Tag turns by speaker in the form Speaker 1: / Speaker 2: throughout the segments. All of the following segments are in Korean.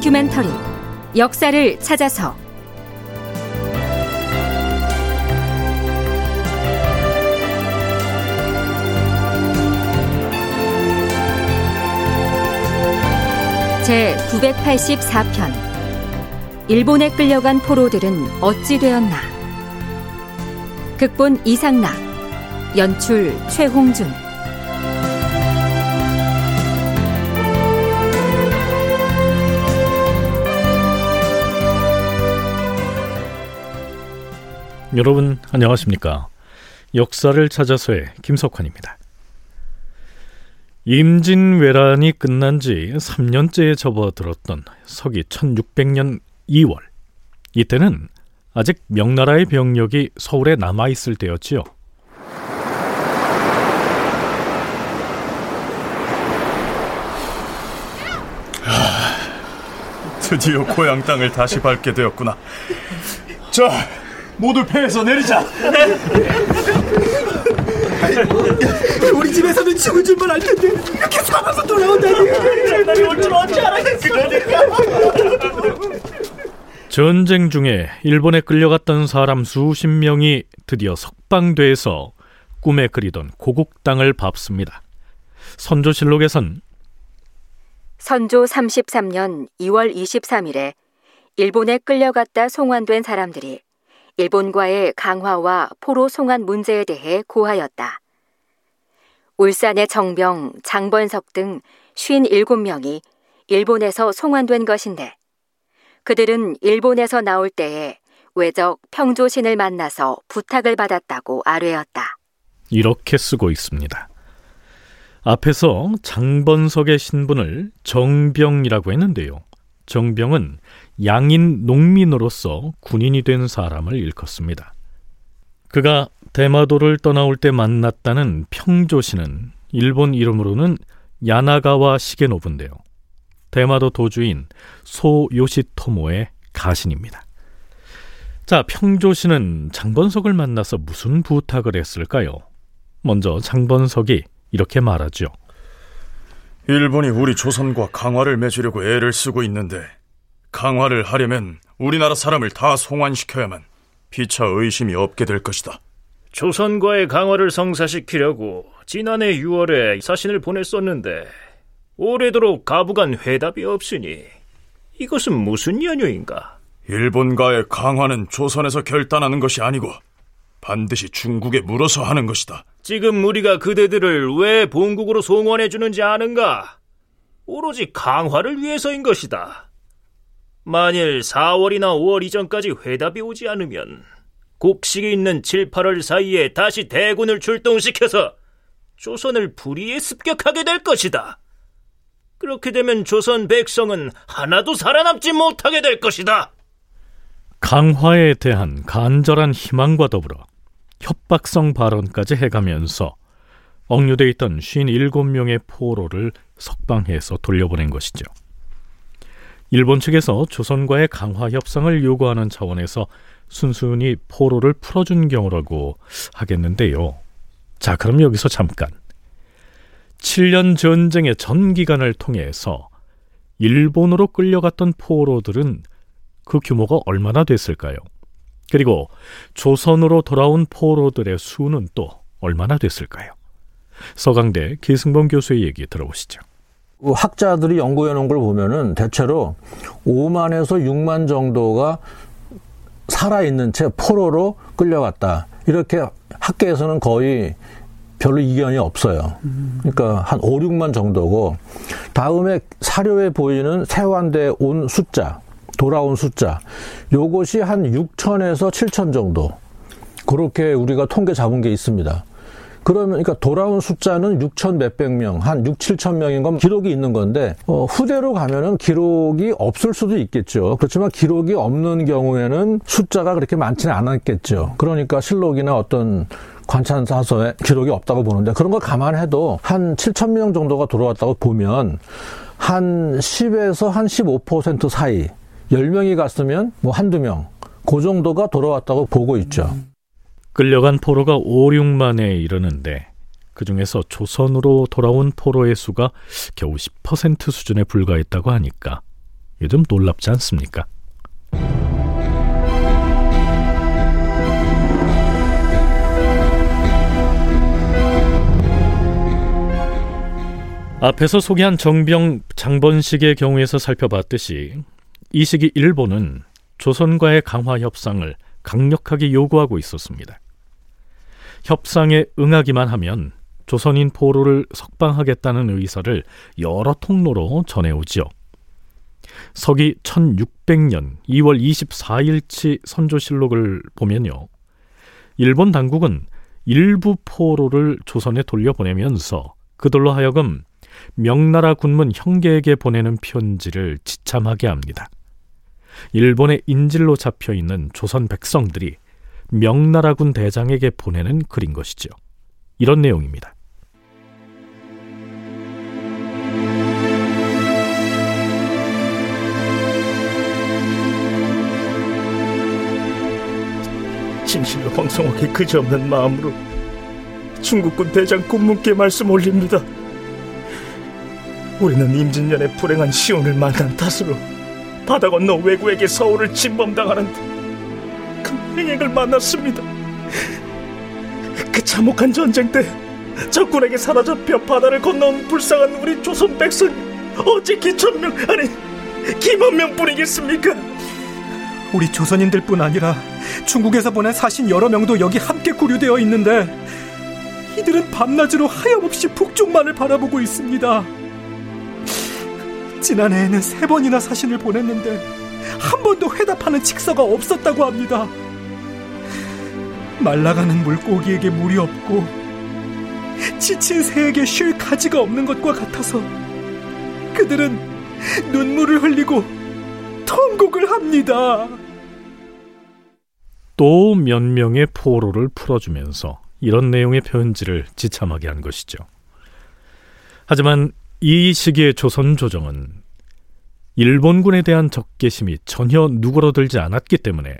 Speaker 1: 다큐멘터리 역사를 찾아서. 제 984편 일본에 끌려간 포로들은 어찌 되었나? 극본 이상락 연출 최홍준
Speaker 2: 여러분 안녕하십니까 역사를 찾아서의 김석환입니다 임진왜란이 끝난 지 3년째에 접어들었던 서기 1600년 2월 이때는 아직 명나라의 병력이 서울에 남아 있을 때였지요.
Speaker 3: 드디어 고향 땅을 다시 밟게 되었구나. 자, 모두 배에서 내리자.
Speaker 4: 우리 집에서는 죽을 줄만 알 텐데 이렇게 살아서 돌아온다니.
Speaker 5: 날이 올줄 어찌 알았겠어.
Speaker 2: 전쟁 중에 일본에 끌려갔던 사람 수십 명이 드디어 석방돼서 꿈에 그리던 고국 땅을 밟습니다. 선조실록에선
Speaker 1: 선조 33년 2월 23일에 일본에 끌려갔다 송환된 사람들이 일본과의 강화와 포로 송환 문제에 대해 고하였다. 울산의 정병, 장번석 등 57명이 일본에서 송환된 것인데 그들은 일본에서 나올 때에 외적 평조신을 만나서 부탁을 받았다고 아뢰었다.
Speaker 2: 이렇게 쓰고 있습니다. 앞에서 장번석의 신분을 정병이라고 했는데요. 정병은 양인 농민으로서 군인이 된 사람을 일컫습니다. 그가 대마도를 떠나올 때 만났다는 평조시는 일본 이름으로는 야나가와 시게노부인데요. 대마도 도주인 소 요시토모의 가신입니다. 자, 평조시는 장번석을 만나서 무슨 부탁을 했을까요? 먼저 장번석이 이렇게 말하죠.
Speaker 3: 일본이 우리 조선과 강화를 맺으려고 애를 쓰고 있는데 강화를 하려면 우리나라 사람을 다 송환시켜야만 피차 의심이 없게 될 것이다.
Speaker 5: 조선과의 강화를 성사시키려고 지난해 6월에 사신을 보냈었는데 오래도록 가부간 회답이 없으니 이것은 무슨 연유인가?
Speaker 3: 일본과의 강화는 조선에서 결단하는 것이 아니고 반드시 중국에 물어서 하는 것이다.
Speaker 5: 지금 우리가 그대들을 왜 본국으로 송환해 주는지 아는가? 오로지 강화를 위해서인 것이다. 만일 4월이나 5월 이전까지 회답이 오지 않으면 곡식이 있는 7, 8월 사이에 다시 대군을 출동시켜서 조선을 불의에 습격하게 될 것이다. 그렇게 되면 조선 백성은 하나도 살아남지 못하게 될 것이다.
Speaker 2: 강화에 대한 간절한 희망과 더불어 협박성 발언까지 해가면서 억류돼 있던 57명의 포로를 석방해서 돌려보낸 것이죠. 일본 측에서 조선과의 강화 협상을 요구하는 차원에서 순순히 포로를 풀어준 경우라고 하겠는데요. 자, 그럼 여기서 잠깐 7년 전쟁의 전 기간을 통해서 일본으로 끌려갔던 포로들은 그 규모가 얼마나 됐을까요? 그리고 조선으로 돌아온 포로들의 수는 또 얼마나 됐을까요? 서강대 기승범 교수의 얘기 들어보시죠.
Speaker 6: 학자들이 연구해 놓은 걸 보면은 대체로 5만에서 6만 정도가 살아있는 채 포로로 끌려갔다. 이렇게 학계에서는 거의 별로 이견이 없어요. 그러니까 한 5, 6만 정도고 다음에 사료에 보이는 세환대 온 숫자, 돌아온 숫자, 요것이 한 6천에서 7천 정도. 그렇게 우리가 통계 잡은 게 있습니다. 그러면 그러니까 돌아온 숫자는 6천 몇백 명, 한 6, 7천 명인 건 기록이 있는 건데 어, 후대로 가면은 기록이 없을 수도 있겠죠. 그렇지만 기록이 없는 경우에는 숫자가 그렇게 많지는 않았겠죠. 그러니까 실록이나 어떤 관찰사서에 기록이 없다고 보는데 그런 걸 감안해도 한 7천 명 정도가 돌아왔다고 보면 한 10에서 한 15% 사이 10명이 갔으면 뭐 한두 명, 그 정도가 돌아왔다고 보고 있죠.
Speaker 2: 끌려간 포로가 5, 6만에 이르는데 그 중에서 조선으로 돌아온 포로의 수가 겨우 10% 수준에 불과했다고 하니까 좀 놀랍지 않습니까? 앞에서 소개한 정병 장번식의 경우에서 살펴봤듯이 이 시기 일본은 조선과의 강화 협상을 강력하게 요구하고 있었습니다. 협상에 응하기만 하면 조선인 포로를 석방하겠다는 의사를 여러 통로로 전해오지요. 서기 1600년 2월 24일치 선조실록을 보면요. 일본 당국은 일부 포로를 조선에 돌려보내면서 그들로 하여금 명나라 군문 형계에게 보내는 편지를 지참하게 합니다. 일본의 인질로 잡혀 있는 조선 백성들이 명나라군 대장에게 보내는 글인 것이죠. 이런 내용입니다.
Speaker 5: 진실로 황성하게 그지없는 마음으로 중국군 대장 군문께 말씀 올립니다. 우리는 임진년에 불행한 시온을 만난 탓으로 바다 건너 외구에게 서울을 침범당하는 그 행액을 만났습니다. 그 참혹한 전쟁 때 적군에게 사로잡혀 바다를 건너온 불쌍한 우리 조선 백성이 어찌 기천명 아니 기만 명뿐이겠습니까?
Speaker 4: 우리 조선인들뿐 아니라 중국에서 보낸 사신 여러 명도 여기 함께 구류되어 있는데 이들은 밤낮으로 하염없이 북쪽만을 바라보고 있습니다. 지난해에는 세 번이나 사신을 보냈는데 한 번도 회답하는 직서가 없었다고 합니다. 말라가는 물고기에게 물이 없고 지친 새에게 쉴 가지가 없는 것과 같아서 그들은 눈물을 흘리고 통곡을 합니다.
Speaker 2: 또 몇 명의 포로를 풀어주면서 이런 내용의 편지를 지참하게 한 것이죠. 하지만 이 시기의 조선 조정은 일본군에 대한 적개심이 전혀 누그러들지 않았기 때문에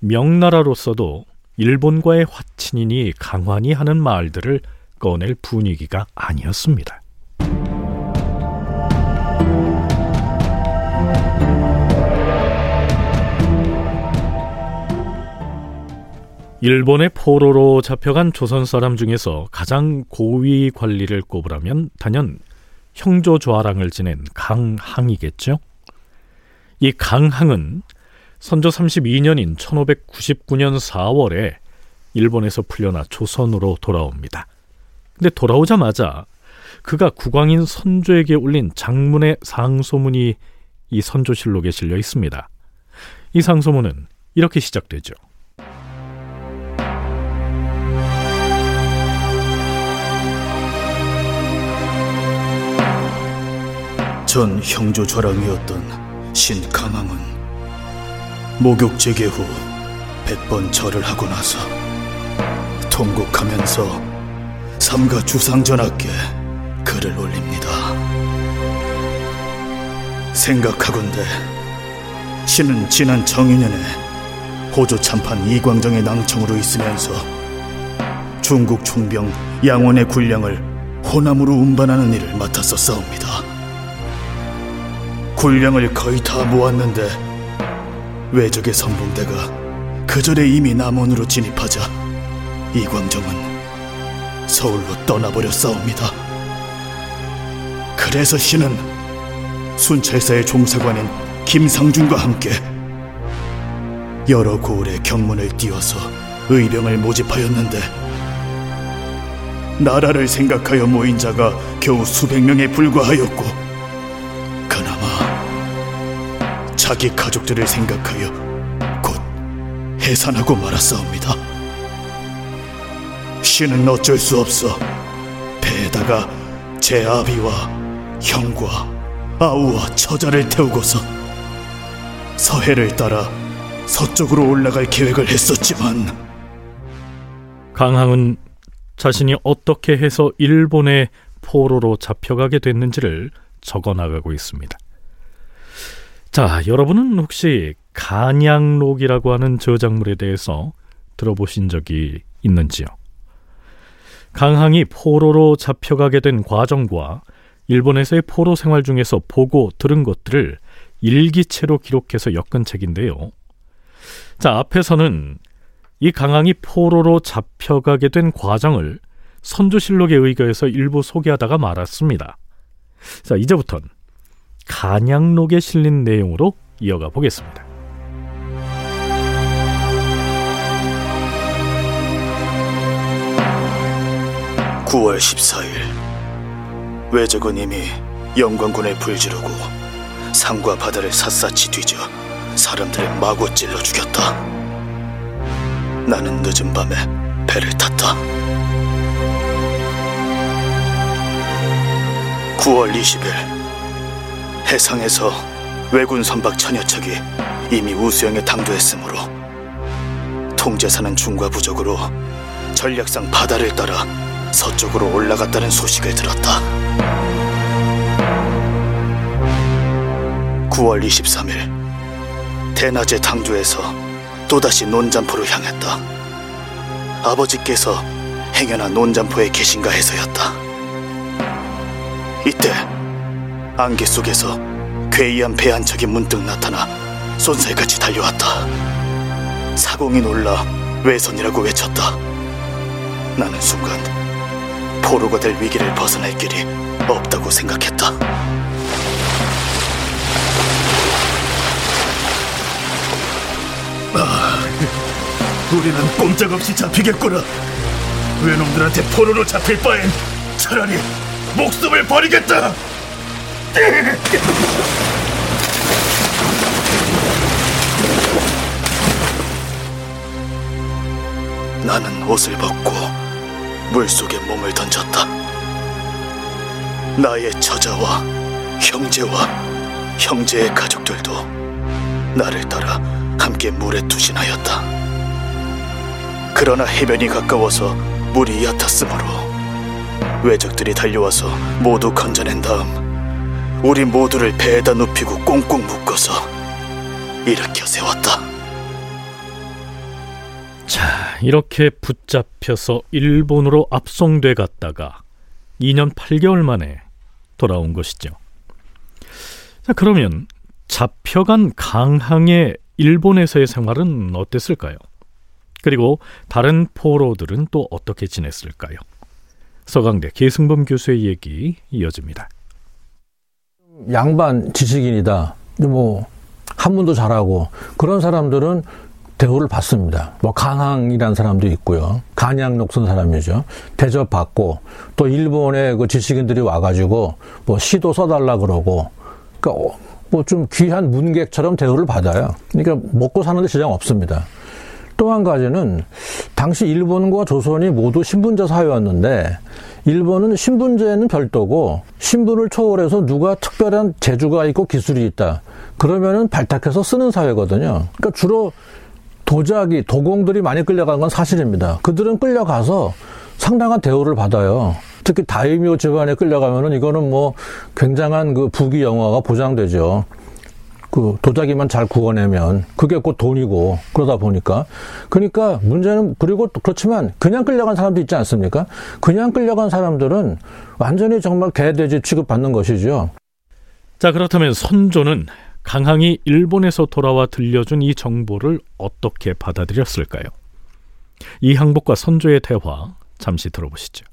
Speaker 2: 명나라로서도 일본과의 화친이니 강환이 하는 말들을 꺼낼 분위기가 아니었습니다. 일본의 포로로 잡혀간 조선 사람 중에서 가장 고위 관리를 꼽으라면 단연 형조 좌랑을 지낸 강항이겠죠. 이 강항은 선조 32년인 1599년 4월에 일본에서 풀려나 조선으로 돌아옵니다. 근데 돌아오자마자 그가 국왕인 선조에게 올린 장문의 상소문이 이 선조실록에 실려 있습니다. 이 상소문은 이렇게 시작되죠.
Speaker 7: 전 형조 좌랑이었던 신강항은 목욕 재개 후 백번 절을 하고 나서 통곡하면서 삼가 주상전하께 글을 올립니다. 생각하건대 신은 지난 정인년에 호조 참판 이광정의 낭청으로 있으면서 중국 총병 양원의 군량을 호남으로 운반하는 일을 싸웁니다. 군량을 거의 다 모았는데 외적의 선봉대가 그 전에 이미 남원으로 진입하자 이광정은 서울로 떠나버렸사옵니다. 그래서 신은 순찰사의 종사관인 김상준과 함께 여러 고을의 경문을 띄워서 의병을 모집하였는데 나라를 생각하여 모인 자가 겨우 수백 명에 불과하였고 자기 가족들을 생각하여 곧 해산하고 말았사옵니다. 신은 어쩔 수 없어 배에다가 제 아비와 형과 아우와 처자를 태우고서 서해를 따라 서쪽으로 올라갈 계획을 했었지만
Speaker 2: 강항은 자신이 어떻게 해서 일본의 포로로 잡혀가게 됐는지를 적어 나가고 있습니다. 자, 여러분은 혹시 간양록이라고 하는 저작물에 대해서 들어보신 적이 있는지요? 강항이 포로로 잡혀가게 된 과정과 일본에서의 포로 생활 중에서 보고 들은 것들을 일기체로 기록해서 엮은 책인데요. 자, 앞에서는 이 강항이 포로로 잡혀가게 된 과정을 선조실록에 의거해서 일부 소개하다가 말았습니다. 자, 이제부턴 간양록에 실린 내용으로 이어가 보겠습니다.
Speaker 7: 9월 14일 외적은 이미 영광군을 불지르고 산과 바다를 샅샅이 뒤져 사람들을 마구 찔러 죽였다. 나는 늦은 밤에 배를 탔다. 9월 20일 해상에서 왜군 선박 천여 척이 이미 우수영에 당도했으므로 통제사는 중과 부적으로 전략상 바다를 따라 서쪽으로 올라갔다는 소식을 들었다. 9월 23일 대낮에 당주에서 또다시 논잠포로 향했다. 아버지께서 행여나 논잠포에 계신가 해서였다. 이때 안개 속에서 괴이한 배 한 척이 문득 나타나 손살같이 달려왔다. 사공이 놀라 외선이라고 외쳤다. 나는 순간 포로가 될 위기를 벗어날 길이 없다고 생각했다. 아, 우리는 꼼짝없이 잡히겠구나. 외놈들한테 포로로 잡힐 바엔 차라리 목숨을 버리겠다. 나는 옷을 벗고 물속에 몸을 던졌다. 나의 처자와 형제와 형제의 가족들도 나를 따라 함께 물에 투신하였다. 그러나 해변이 가까워서 물이 얕았으므로 외적들이 달려와서 모두 건져낸 다음 우리 모두를 배에다 눕히고 꽁꽁 묶어서 일으켜 세웠다.
Speaker 2: 자, 이렇게 붙잡혀서 일본으로 압송돼 갔다가 2년 8개월 만에 돌아온 것이죠. 자, 그러면 잡혀간 강항의 일본에서의 생활은 어땠을까요? 그리고 다른 포로들은 또 어떻게 지냈을까요? 서강대 계승범 교수의 얘기 이어집니다.
Speaker 6: 양반 지식인이다. 뭐 한문도 잘하고 그런 사람들은 대우를 받습니다. 뭐 강항이라는 사람도 있고요. 간양록 쓴 사람이죠. 대접 받고 또 일본의 그 지식인들이 와가지고 뭐 시도 써달라 그러고 그러니까 뭐 좀 귀한 문객처럼 대우를 받아요. 그러니까 먹고 사는데 지장 없습니다. 또 한 가지는 당시 일본과 조선이 모두 신분제 사회였는데 일본은 신분제는 별도고 신분을 초월해서 누가 특별한 재주가 있고 기술이 있다. 그러면은 발탁해서 쓰는 사회거든요. 그러니까 주로 도자기, 도공들이 많이 끌려간 건 사실입니다. 그들은 끌려가서 상당한 대우를 받아요. 특히 다이묘 집안에 끌려가면은 이거는 뭐 굉장한 그 부귀 영화가 보장되죠. 그 도자기만 잘 구워내면 그게 곧 돈이고 그러다 보니까 그러니까 문제는 그리고 그렇지만 그냥 끌려간 사람도 있지 않습니까? 그냥 끌려간 사람들은 완전히 정말 개돼지 취급받는 것이죠.
Speaker 2: 자 그렇다면 선조는 강항이 일본에서 돌아와 들려준 이 정보를 어떻게 받아들였을까요? 이 항복과 선조의 대화 잠시 들어보시죠.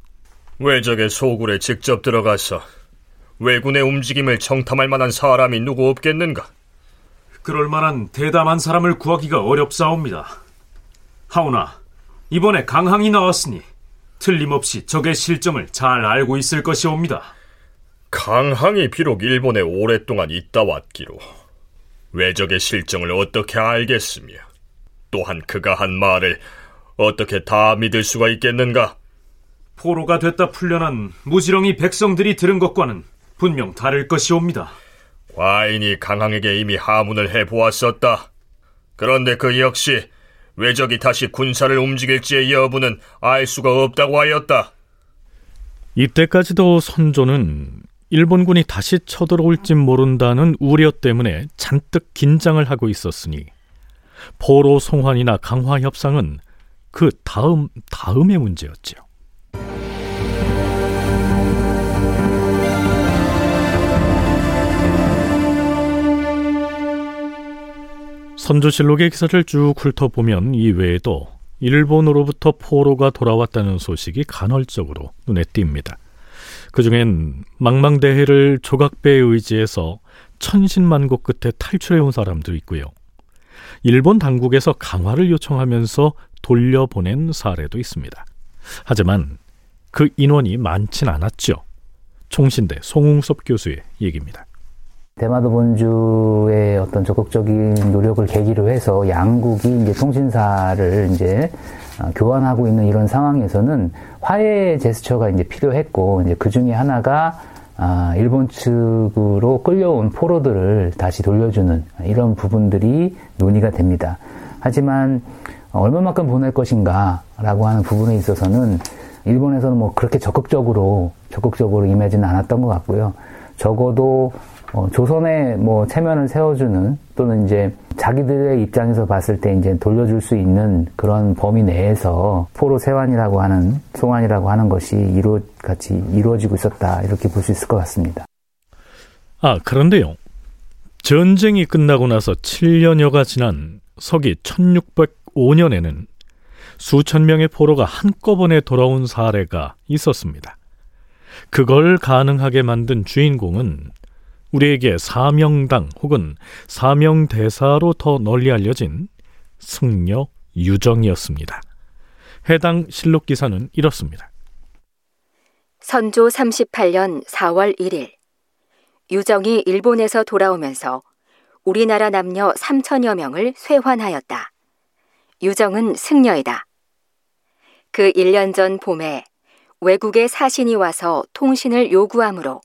Speaker 3: 외적의 소굴에 직접 들어가서 왜군의 움직임을 정탐할 만한 사람이 누구 없겠는가?
Speaker 8: 그럴 만한 대담한 사람을 구하기가 어렵사옵니다. 하오나 이번에 강항이 나왔으니 틀림없이 적의 실정을 잘 알고 있을 것이옵니다.
Speaker 3: 강항이 비록 일본에 오랫동안 있다 왔기로 외적의 실정을 어떻게 알겠으며 또한 그가 한 말을 어떻게 다 믿을 수가 있겠는가?
Speaker 8: 포로가 됐다 풀려난 무지렁이 백성들이 들은 것과는 분명 다를 것이옵니다.
Speaker 3: 과인이 강항에게 이미 하문을 해보았었다. 그런데 그 역시 외적이 다시 군사를 움직일지의 여부는 알 수가 없다고 하였다.
Speaker 2: 이때까지도 선조는 일본군이 다시 쳐들어올지 모른다는 우려 때문에 잔뜩 긴장을 하고 있었으니 포로 송환이나 강화 협상은 그 다음 다음의 문제였죠. 선조실록의 기사를 쭉 훑어보면 이 외에도 일본으로부터 포로가 돌아왔다는 소식이 간헐적으로 눈에 띕니다. 그중엔 망망대해를 조각배에 의지해서 천신만고 끝에 탈출해온 사람도 있고요. 일본 당국에서 강화를 요청하면서 돌려보낸 사례도 있습니다. 하지만 그 인원이 많진 않았죠. 총신대 송웅섭 교수의 얘기입니다.
Speaker 9: 대마도 본주의 어떤 적극적인 노력을 계기로 해서 양국이 이제 통신사를 이제 어, 교환하고 있는 이런 상황에서는 화해 제스처가 이제 필요했고 이제 그 중에 하나가 아, 일본 측으로 끌려온 포로들을 다시 돌려주는 이런 부분들이 논의가 됩니다. 하지만 얼마만큼 보낼 것인가라고 하는 부분에 있어서는 일본에서는 뭐 그렇게 적극적으로 적극적으로 임하지는 않았던 것 같고요. 적어도 어, 조선에 뭐 체면을 세워주는 또는 이제 자기들의 입장에서 봤을 때 이제 돌려줄 수 있는 그런 범위 내에서 포로 세환이라고 하는 송환이라고 하는 것이 이루 같이 이루어지고 있었다 이렇게 볼 수 있을 것 같습니다.
Speaker 2: 아 그런데요. 전쟁이 끝나고 나서 7년여가 지난 서기 1605년에는 수천 명의 포로가 한꺼번에 돌아온 사례가 있었습니다. 그걸 가능하게 만든 주인공은 우리에게 사명당 혹은 사명대사로 더 널리 알려진 승려 유정이었습니다. 해당 실록 기사는 이렇습니다.
Speaker 1: 선조 38년 4월 1일 유정이 일본에서 돌아오면서 우리나라 남녀 3천여 명을 쇠환하였다. 유정은 승려이다. 그 1년 전 봄에 외국의 사신이 와서 통신을 요구하므로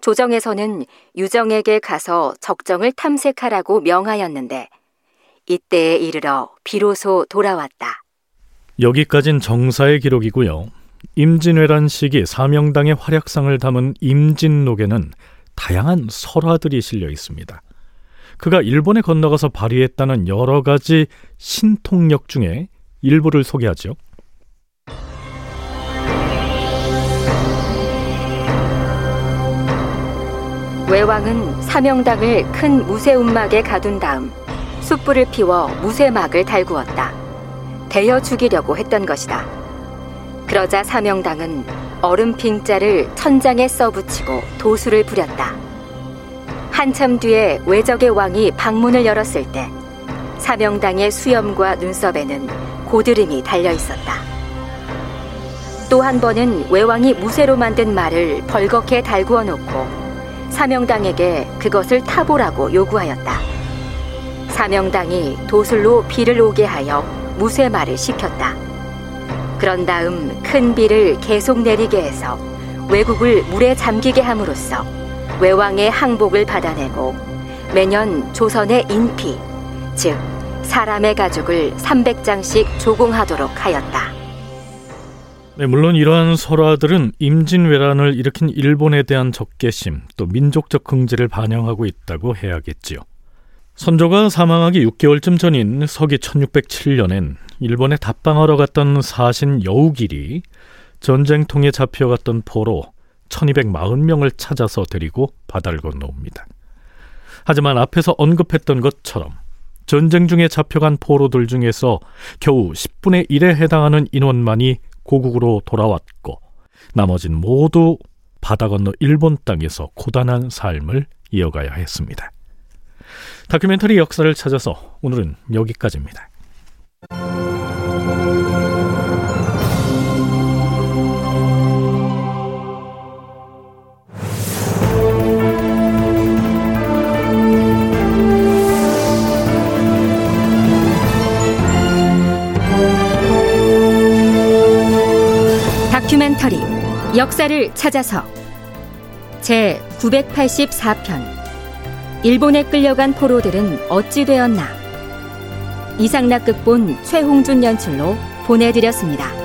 Speaker 1: 조정에서는 유정에게 가서 적정을 탐색하라고 명하였는데 이때에 이르러 비로소 돌아왔다.
Speaker 2: 여기까진 정사의 기록이고요. 임진왜란 시기 사명당의 활약상을 담은 임진록에는 다양한 설화들이 실려 있습니다. 그가 일본에 건너가서 발휘했다는 여러 가지 신통력 중에 일부를 소개하죠.
Speaker 1: 외왕은 사명당을 큰 무쇠운막에 가둔 다음 숯불을 피워 무쇠막을 달구었다. 대여 죽이려고 했던 것이다. 그러자 사명당은 얼음 빙자를 천장에 써붙이고 도수를 부렸다. 한참 뒤에 외적의 왕이 방문을 열었을 때 사명당의 수염과 눈썹에는 고드름이 달려 있었다. 또 한 번은 외왕이 무쇠로 만든 말을 벌겋게 달구어 놓고 사명당에게 그것을 타보라고 요구하였다. 사명당이 도술로 비를 오게 하여 무쇠말을 시켰다. 그런 다음 큰 비를 계속 내리게 해서 외국을 물에 잠기게 함으로써 외왕의 항복을 받아내고 매년 조선의 인피, 즉 사람의 가죽을 300장씩 조공하도록 하였다.
Speaker 2: 네, 물론 이러한 설화들은 임진왜란을 일으킨 일본에 대한 적개심 또 민족적 긍지를 반영하고 있다고 해야겠지요. 선조가 사망하기 6개월쯤 전인 서기 1607년엔 일본에 답방하러 갔던 사신 여우길이 전쟁통에 잡혀갔던 포로 1240명을 찾아서 데리고 바다를 건너옵니다. 하지만 앞에서 언급했던 것처럼 전쟁 중에 잡혀간 포로들 중에서 겨우 10분의 1에 해당하는 인원만이 고국으로 돌아왔고 나머진 모두 바다 건너 일본 땅에서 고단한 삶을 이어가야 했습니다. 다큐멘터리 역사를 찾아서 오늘은 여기까지입니다.
Speaker 1: 역사를 찾아서 제 984편 일본에 끌려간 포로들은 어찌 되었나 이상락 극본 최홍준 연출로 보내드렸습니다.